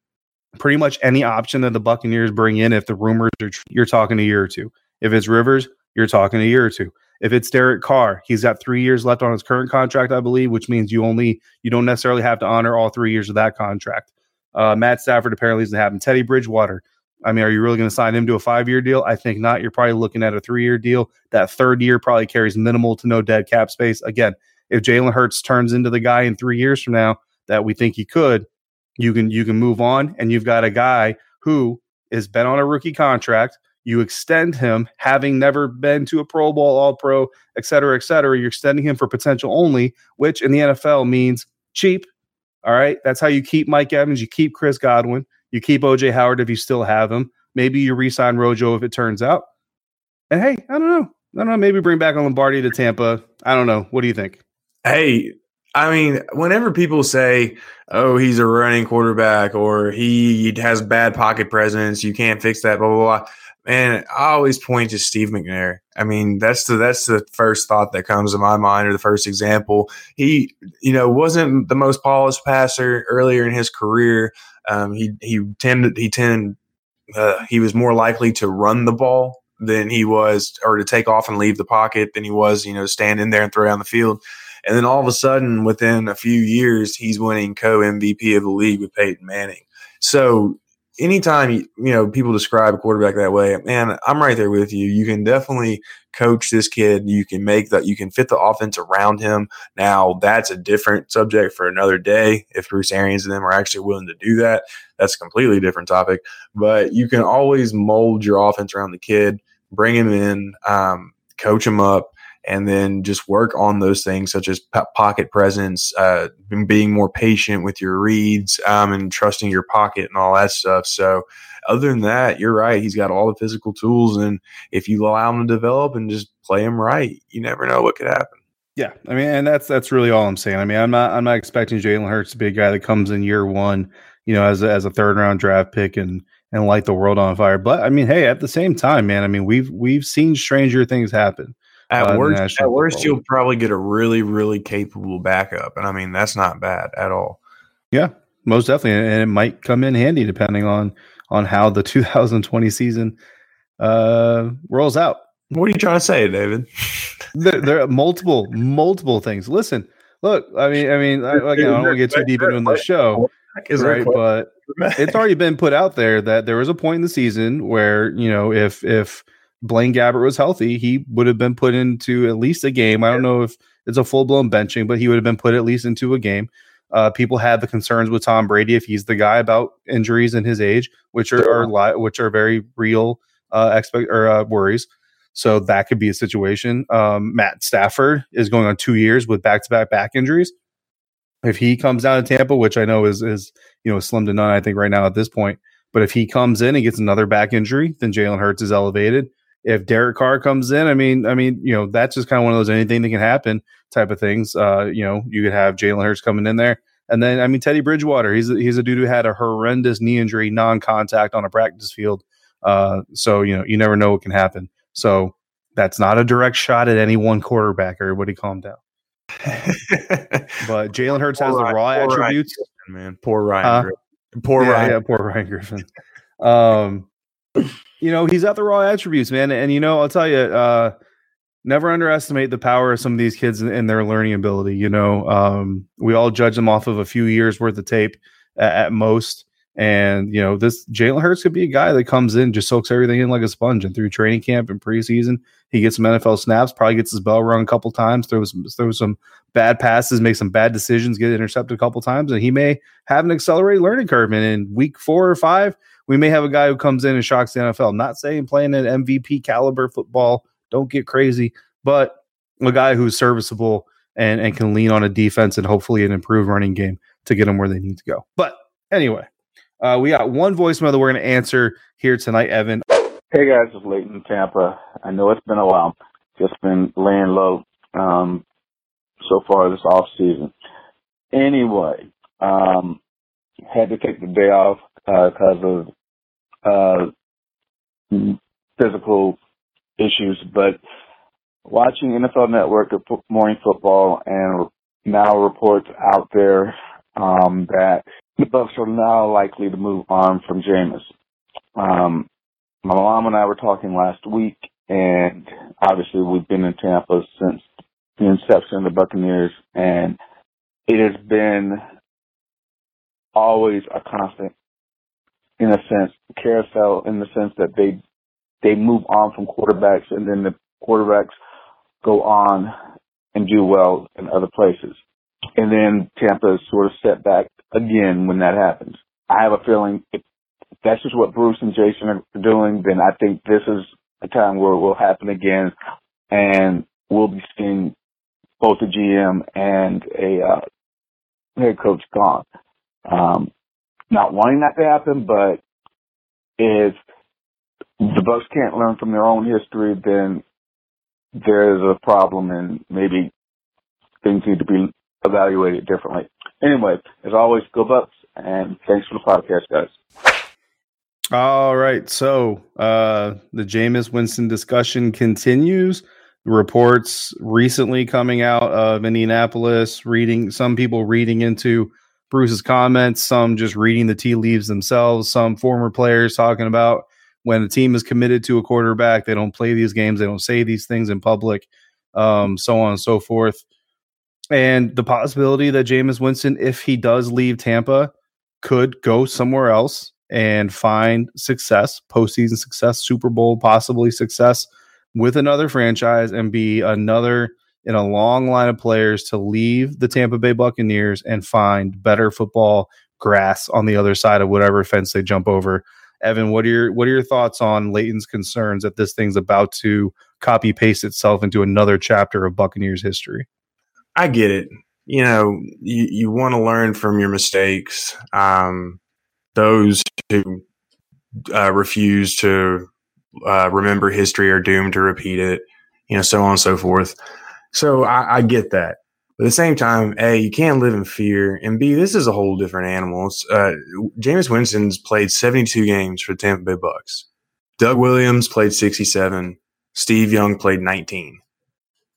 Pretty much any option that the Buccaneers bring in, if the rumors are true, you're talking a year or two. If it's Rivers, you're talking a year or two. If it's Derek Carr, he's got three years left on his current contract, I believe, which means you only you don't necessarily have to honor all three years of that contract. Uh, Matt Stafford apparently have him. Teddy Bridgewater. I mean, are you really going to sign him to a five year deal? I think not. You're probably looking at a three year deal. That third year probably carries minimal to no dead cap space. Again, if Jalen Hurts turns into the guy in three years from now that we think he could, you can you can move on, and you've got a guy who has been on a rookie contract you extend him, having never been to a Pro Bowl, All Pro, et cetera, et cetera. You're extending him for potential only, which in the NFL means cheap. All right. That's how you keep Mike Evans. You keep Chris Godwin. You keep OJ Howard if you still have him. Maybe you resign Rojo if it turns out. And hey, I don't know. I don't know. Maybe bring back a Lombardi to Tampa. I don't know. What do you think? Hey, I mean, whenever people say, "Oh, he's a running quarterback," or he has bad pocket presence, you can't fix that, blah blah blah. Man, I always point to Steve McNair. I mean, that's the that's the first thought that comes to my mind, or the first example. He, you know, wasn't the most polished passer earlier in his career. Um, he he tended he tended uh, he was more likely to run the ball than he was, or to take off and leave the pocket than he was, you know, stand in there and throw down the field. And then all of a sudden, within a few years, he's winning co MVP of the league with Peyton Manning. So anytime you know people describe a quarterback that way, man, I'm right there with you. You can definitely coach this kid. You can make that. You can fit the offense around him. Now that's a different subject for another day. If Bruce Arians and them are actually willing to do that, that's a completely different topic. But you can always mold your offense around the kid, bring him in, um, coach him up and then just work on those things such as pocket presence, uh, being more patient with your reads, um, and trusting your pocket and all that stuff. So, other than that, you're right. He's got all the physical tools, and if you allow him to develop and just play him right, you never know what could happen. Yeah, I mean, and that's that's really all I'm saying. I mean, I'm not I'm not expecting Jalen Hurts to be a guy that comes in year one, you know, as a, as a third round draft pick and and light the world on fire. But I mean, hey, at the same time, man, I mean, we've we've seen stranger things happen. At worst, at worst, you'll probably get a really, really capable backup, and I mean that's not bad at all. Yeah, most definitely, and it might come in handy depending on on how the 2020 season uh, rolls out. What are you trying to say, David? there, there, are multiple, multiple things. Listen, look, I mean, I mean, I, again, I don't want to get too deep into the show, right? But it's already been put out there that there was a point in the season where you know if if Blaine Gabbert was healthy, he would have been put into at least a game. I don't know if it's a full blown benching, but he would have been put at least into a game. Uh, people had the concerns with Tom Brady if he's the guy about injuries in his age, which are, are li- which are very real uh, expect or uh, worries. So that could be a situation. Um, Matt Stafford is going on two years with back to back back injuries. If he comes down to Tampa, which I know is is you know slim to none, I think right now at this point. But if he comes in and gets another back injury, then Jalen Hurts is elevated. If Derek Carr comes in, I mean, I mean, you know, that's just kind of one of those anything that can happen type of things. Uh, you know, you could have Jalen Hurts coming in there. And then, I mean, Teddy Bridgewater, he's a, he's a dude who had a horrendous knee injury, non contact on a practice field. Uh, so, you know, you never know what can happen. So that's not a direct shot at any one quarterback. Everybody calm down. but Jalen Hurts has the raw attributes. Ryan man, poor Ryan. Uh, poor yeah, Ryan. Yeah, poor Ryan Griffin. um, you know, he's got the raw attributes, man. And, you know, I'll tell you, uh, never underestimate the power of some of these kids and, their learning ability. You know, um, we all judge them off of a few years worth of tape at, at most. And, you know, this Jalen Hurts could be a guy that comes in, just soaks everything in like a sponge. And through training camp and preseason, he gets some NFL snaps, probably gets his bell rung a couple times, throws, throws some bad passes, makes some bad decisions, get intercepted a couple times. And he may have an accelerated learning curve. And in week four or five, we may have a guy who comes in and shocks the NFL. I'm not saying playing an MVP caliber football, don't get crazy, but a guy who's serviceable and, and can lean on a defense and hopefully an improved running game to get them where they need to go. But anyway, uh, we got one voicemail that we're going to answer here tonight, Evan. Hey guys, it's Leighton Tampa. I know it's been a while. Just been laying low um, so far this off season. Anyway, um, had to take the day off because uh, of uh, physical issues, but watching NFL Network of morning football and now reports out there um, that the Bucs are now likely to move on from Jameis. Um, my mom and I were talking last week, and obviously we've been in Tampa since the inception of the Buccaneers, and it has been always a constant, in a sense, carousel in the sense that they they move on from quarterbacks, and then the quarterbacks go on and do well in other places. And then Tampa is sort of set back again when that happens. I have a feeling if that's just what Bruce and Jason are doing, then I think this is a time where it will happen again and we'll be seeing both a GM and a uh, head coach gone. Um, not wanting that to happen, but if the Bucs can't learn from their own history, then there is a problem and maybe things need to be evaluated differently. Anyway, as always, go Bucs, and thanks for the podcast, guys. All right, so uh, the Jameis Winston discussion continues. Reports recently coming out of Indianapolis, reading some people reading into Bruce's comments, some just reading the tea leaves themselves, some former players talking about when a team is committed to a quarterback, they don't play these games, they don't say these things in public, um, so on and so forth. And the possibility that Jameis Winston, if he does leave Tampa, could go somewhere else and find success, postseason success, Super Bowl possibly success with another franchise and be another in a long line of players to leave the Tampa Bay Buccaneers and find better football grass on the other side of whatever fence they jump over. Evan, what are your what are your thoughts on Leighton's concerns that this thing's about to copy paste itself into another chapter of Buccaneers history? I get it. You know, you, you want to learn from your mistakes. Um, those who uh, refuse to uh, remember history are doomed to repeat it, you know, so on and so forth. So I, I get that. But at the same time, A, you can't live in fear. And B, this is a whole different animal. Uh, Jameis Winston's played 72 games for the Tampa Bay Bucs. Doug Williams played 67. Steve Young played 19.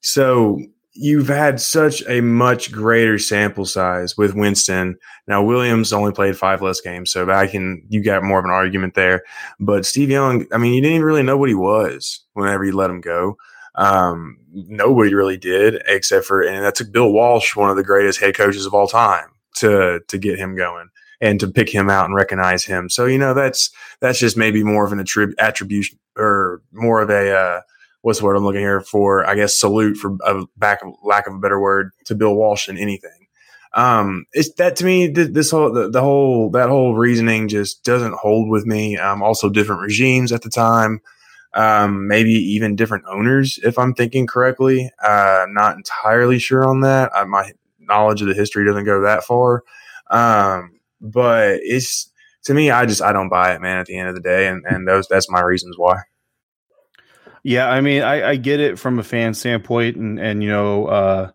So you've had such a much greater sample size with Winston. Now Williams only played five less games, so I can you got more of an argument there. But Steve Young, I mean, you didn't even really know what he was whenever you let him go. Um, nobody really did, except for and that took Bill Walsh, one of the greatest head coaches of all time, to to get him going. and to pick him out and recognize him. So you know that's that's just maybe more of an attrib- attribution or more of a uh, what's the word I'm looking here for? I guess salute for a back lack of a better word to Bill Walsh than anything. Um, it's that to me, th- this whole, the, the, whole, that whole reasoning just doesn't hold with me. Um, also different regimes at the time. Um, maybe even different owners, if I'm thinking correctly. Uh, not entirely sure on that. I, my knowledge of the history doesn't go that far. Um, but it's, to me, I just, I don't buy it, man, at the end of the day. And, and those, that's my reasons why. Yeah, I mean, I, I get it from a fan standpoint, and and you know, uh,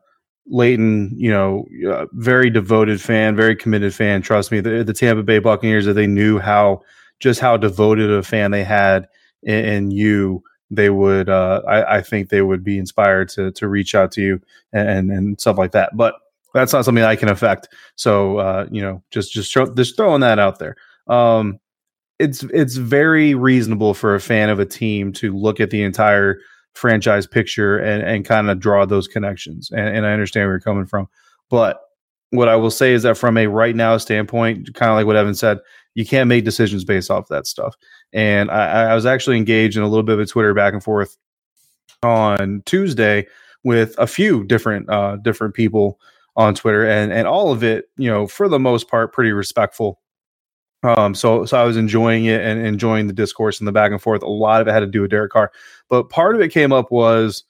Leighton, you know, uh, very devoted fan, very committed fan. Trust me, the, the Tampa Bay Buccaneers, that they knew how just how devoted a fan they had in, in you, they would, uh, I, I, think they would be inspired to to reach out to you and and stuff like that. But that's not something I can affect. So, uh, you know, just just throw, just throwing that out there. Um, it's it's very reasonable for a fan of a team to look at the entire franchise picture and, and kind of draw those connections. And, and I understand where you're coming from. But what I will say is that from a right now standpoint, kind of like what Evan said, you can't make decisions based off that stuff. And I, I was actually engaged in a little bit of a Twitter back and forth on Tuesday with a few different uh, different people on Twitter, and and all of it, you know, for the most part, pretty respectful um, so so I was enjoying it and enjoying the discourse and the back and forth. A lot of it had to do with Derek Carr, but part of it came up was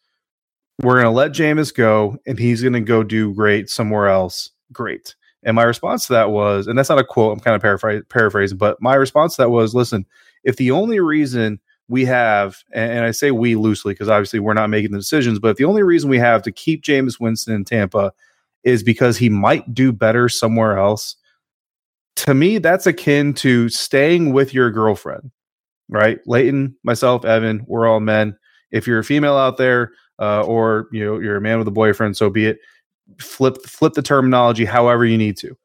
we're going to let Jameis go and he's going to go do great somewhere else. Great. And my response to that was, and that's not a quote, I'm kind of paraphr- paraphrasing, but my response to that was, listen, if the only reason we have, and, I say we loosely because obviously we're not making the decisions, but if the only reason we have to keep Jameis Winston in Tampa is because he might do better somewhere else to me, that's akin to staying with your girlfriend, right? Leighton, myself, Evan, we're all men. If you're a female out there, uh, or you know you're a man with a boyfriend, so be it. Flip flip the terminology however you need to.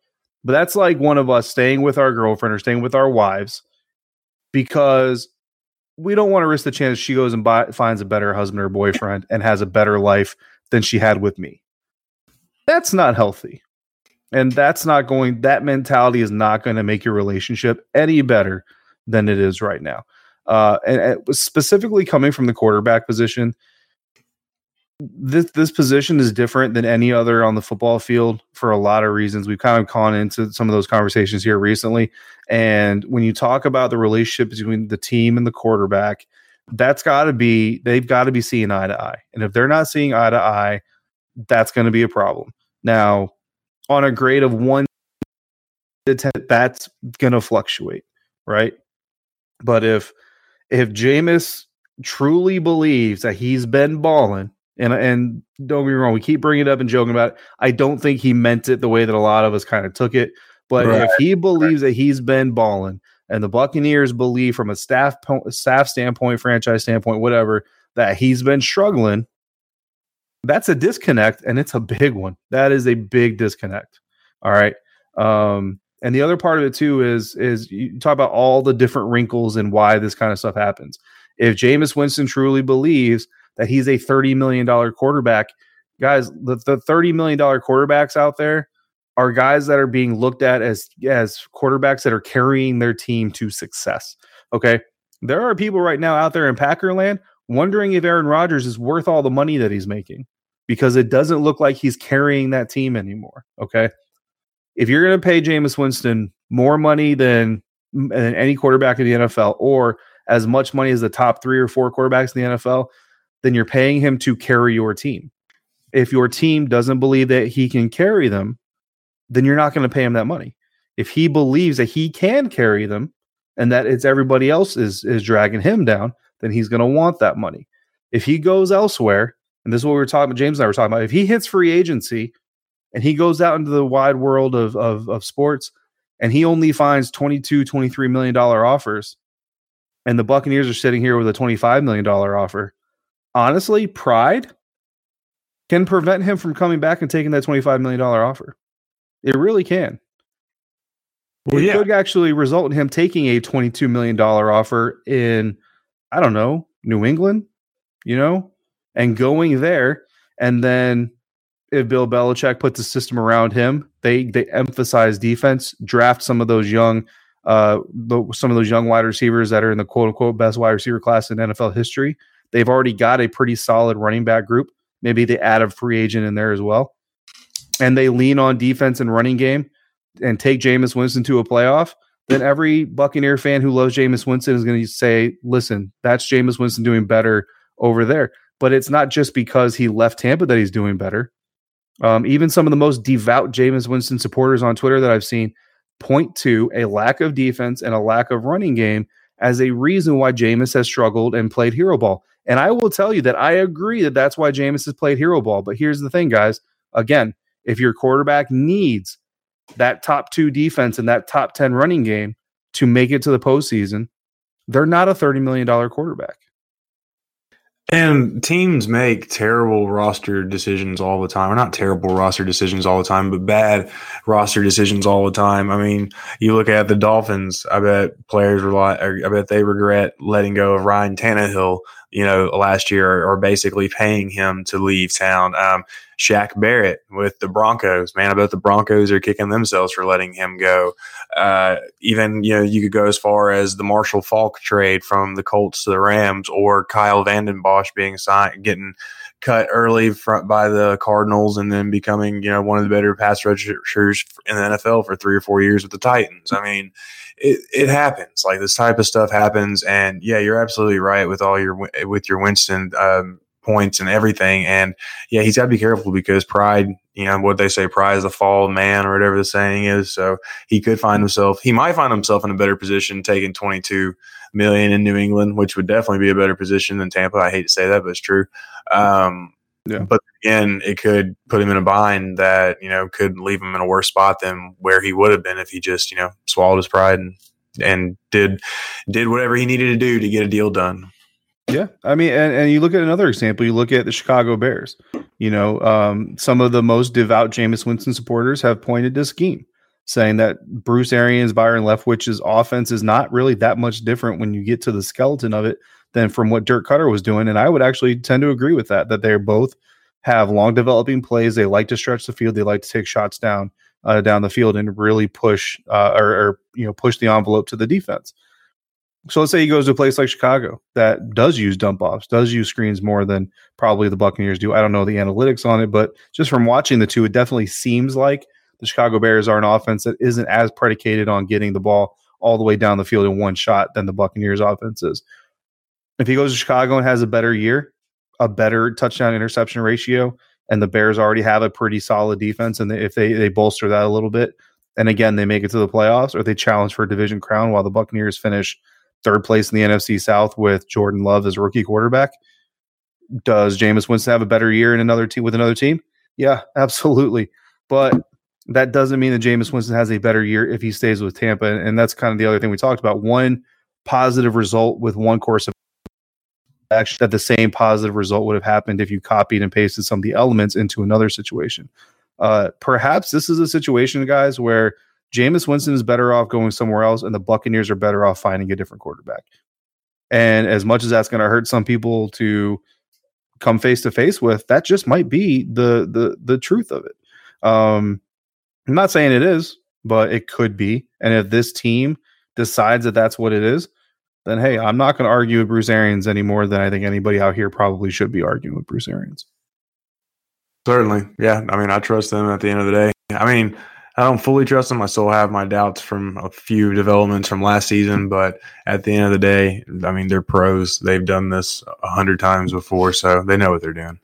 But that's like one of us staying with our girlfriend or staying with our wives because we don't want to risk the chance she goes and buy, finds a better husband or boyfriend and has a better life than she had with me. That's not healthy. And that's not going, that mentality is not going to make your relationship any better than it is right now. Uh, and, and specifically coming from the quarterback position, this this position is different than any other on the football field for a lot of reasons. We've kind of gone into some of those conversations here recently. And when you talk about the relationship between the team and the quarterback, that's got to be they've got to be seeing eye to eye. And if they're not seeing eye to eye, that's going to be a problem. Now, on a grade of one to 10, that's going to fluctuate, right? But if if Jameis truly believes that he's been balling, and and don't get me wrong, we keep bringing it up and joking about it. I don't think he meant it the way that a lot of us kind of took it. But right. if he believes that he's been balling, and the Buccaneers believe from a staff staff standpoint, franchise standpoint, whatever, that he's been struggling, that's a disconnect and it's a big one. That is a big disconnect. All right. Um, and the other part of it too is is you talk about all the different wrinkles and why this kind of stuff happens. If Jameis Winston truly believes that he's a $30 million quarterback, guys, the, the $30 million quarterbacks out there are guys that are being looked at as as quarterbacks that are carrying their team to success. Okay. There are people right now out there in Packerland wondering if Aaron Rodgers is worth all the money that he's making because it doesn't look like he's carrying that team anymore. Okay. If you're going to pay Jameis Winston more money than, than any quarterback in the NFL or as much money as the top three or four quarterbacks in the NFL, then you're paying him to carry your team. If your team doesn't believe that he can carry them, then you're not going to pay him that money. If he believes that he can carry them and that it's everybody else is is dragging him down, then he's going to want that money. If he goes elsewhere and this is what we were talking about, James and I were talking about. If he hits free agency and he goes out into the wide world of, of, of sports and he only finds 22, 23 million dollar offers, and the Buccaneers are sitting here with a 25 million dollar offer, honestly, pride can prevent him from coming back and taking that 25 million dollar offer. It really can. Well, it yeah. could actually result in him taking a $22 million offer in, I don't know, New England, you know, and going there and then if Bill Belichick puts a system around him, they they emphasize defense, draft some of those young, uh, the, some of those young wide receivers that are in the quote unquote best wide receiver class in NFL history. They've already got a pretty solid running back group. Maybe they add a free agent in there as well, and they lean on defense and running game and take Jameis Winston to a playoff. Then every Buccaneer fan who loves Jameis Winston is going to say, "Listen, that's Jameis Winston doing better over there." But it's not just because he left Tampa that he's doing better. Um, even some of the most devout Jameis Winston supporters on Twitter that I've seen point to a lack of defense and a lack of running game as a reason why Jameis has struggled and played hero ball. And I will tell you that I agree that that's why Jameis has played hero ball. But here's the thing, guys. Again, if your quarterback needs that top two defense and that top 10 running game to make it to the postseason, they're not a $30 million quarterback. And teams make terrible roster decisions all the time. Or not terrible roster decisions all the time, but bad roster decisions all the time. I mean, you look at the Dolphins, I bet players like, I bet they regret letting go of Ryan Tannehill you know, last year are basically paying him to leave town. Um, Shaq Barrett with the Broncos, man, I bet the Broncos are kicking themselves for letting him go. Uh, even, you know, you could go as far as the Marshall Faulk trade from the Colts to the Rams or Kyle Vanden Bosch being signed, getting cut early front by the Cardinals and then becoming, you know, one of the better pass rushers in the NFL for three or four years with the Titans. I mean, it, it happens. Like this type of stuff happens, and yeah, you're absolutely right with all your with your Winston um, points and everything. And yeah, he's got to be careful because pride, you know, what they say, pride is the fall of man or whatever the saying is. So he could find himself, he might find himself in a better position taking 22 million in New England, which would definitely be a better position than Tampa. I hate to say that, but it's true. Um, yeah. But again, it could put him in a bind that, you know, could leave him in a worse spot than where he would have been if he just, you know, swallowed his pride and, and did did whatever he needed to do to get a deal done. Yeah. I mean, and, and you look at another example, you look at the Chicago Bears. You know, um, some of the most devout Jameis Winston supporters have pointed to scheme, saying that Bruce Arians, Byron Leftwich's offense is not really that much different when you get to the skeleton of it than from what Dirk Koetter was doing. And I would actually tend to agree with that, that they're both have long developing plays. They like to stretch the field. They like to take shots down uh, down the field and really push uh, or, or, you know push the envelope to the defense. So let's say he goes to a place like Chicago that does use dump offs, does use screens more than probably the Buccaneers do. I don't know the analytics on it, but just from watching the two, it definitely seems like the Chicago Bears are an offense that isn't as predicated on getting the ball all the way down the field in one shot than the Buccaneers offense is. If he goes to Chicago and has a better year, a better touchdown interception ratio, and the Bears already have a pretty solid defense, and if they they bolster that a little bit, and again they make it to the playoffs or they challenge for a division crown, while the Buccaneers finish third place in the NFC South with Jordan Love as rookie quarterback. Does Jameis Winston have a better year in another team with another team? Yeah, absolutely. But that doesn't mean that Jameis Winston has a better year if he stays with Tampa. And that's kind of the other thing we talked about. One positive result with one course of action that the same positive result would have happened if you copied and pasted some of the elements into another situation. Uh, perhaps this is a situation, guys, where Jameis Winston is better off going somewhere else, and the Buccaneers are better off finding a different quarterback. And as much as that's going to hurt some people to come face to face with, that just might be the the the truth of it. Um, I'm not saying it is, but it could be. And if this team decides that that's what it is, then hey, I'm not going to argue with Bruce Arians any more than I think anybody out here probably should be arguing with Bruce Arians. Certainly. Yeah. I mean, I trust them at the end of the day. I mean, I don't fully trust them. I still have my doubts from a few developments from last season, but at the end of the day, I mean, they're pros. They've done this a hundred times before, so they know what they're doing.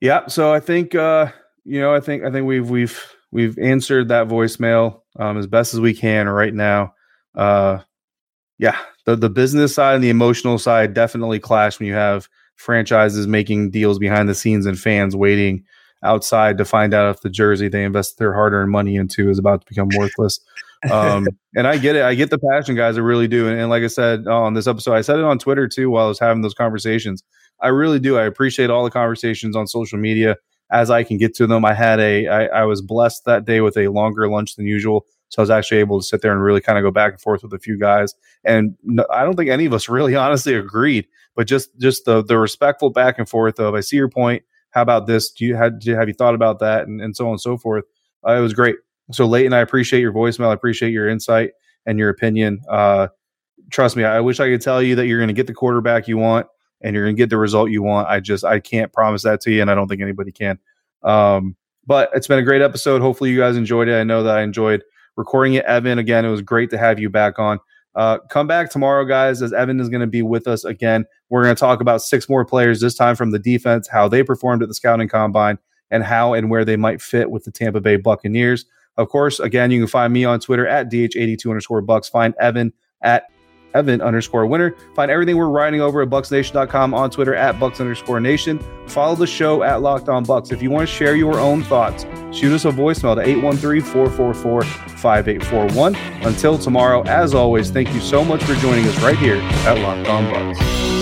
Yeah. So I think, uh, you know, I think, I think we've, we've, we've answered that voicemail um, as best as we can right now. Uh, yeah, the the business side and the emotional side definitely clash when you have franchises making deals behind the scenes and fans waiting outside to find out if the jersey they invested their hard earned money into is about to become worthless. Um, and I get it. I get the passion, guys. I really do. And, and, like I said on this episode, I said it on Twitter too while I was having those conversations. I really do. I appreciate all the conversations on social media as I can get to them. I had a. I, I was blessed that day with a longer lunch than usual. So I was actually able to sit there and really kind of go back and forth with a few guys. And no, I don't think any of us really honestly agreed, but just just the the respectful back and forth of I see your point, how about this? Do you had have you thought about that and, and so on and so forth? Uh, it was great. So Leighton, I appreciate your voicemail. I appreciate your insight and your opinion. Uh, trust me, I wish I could tell you that you're going to get the quarterback you want and you're going to get the result you want. I just I can't promise that to you, and I don't think anybody can. Um, but it's been a great episode. Hopefully, you guys enjoyed it. I know that I enjoyed recording it. Evan, again, it was great to have you back on. Uh, come back tomorrow, guys, as Evan is going to be with us again. We're going to talk about six more players, this time from the defense, how they performed at the scouting combine, and how and where they might fit with the Tampa Bay Buccaneers. Of course, again, you can find me on Twitter at DH82 underscore Bucs. Find Evan at Evan underscore Winter. Find everything we're writing over at BucsNation.com on Twitter at Bucs underscore Nation. Follow the show at Locked On Bucs. If you want to share your own thoughts, shoot us a voicemail to 813-444-5841. Until tomorrow, as always, thank you so much for joining us right here at Locked On Bucs.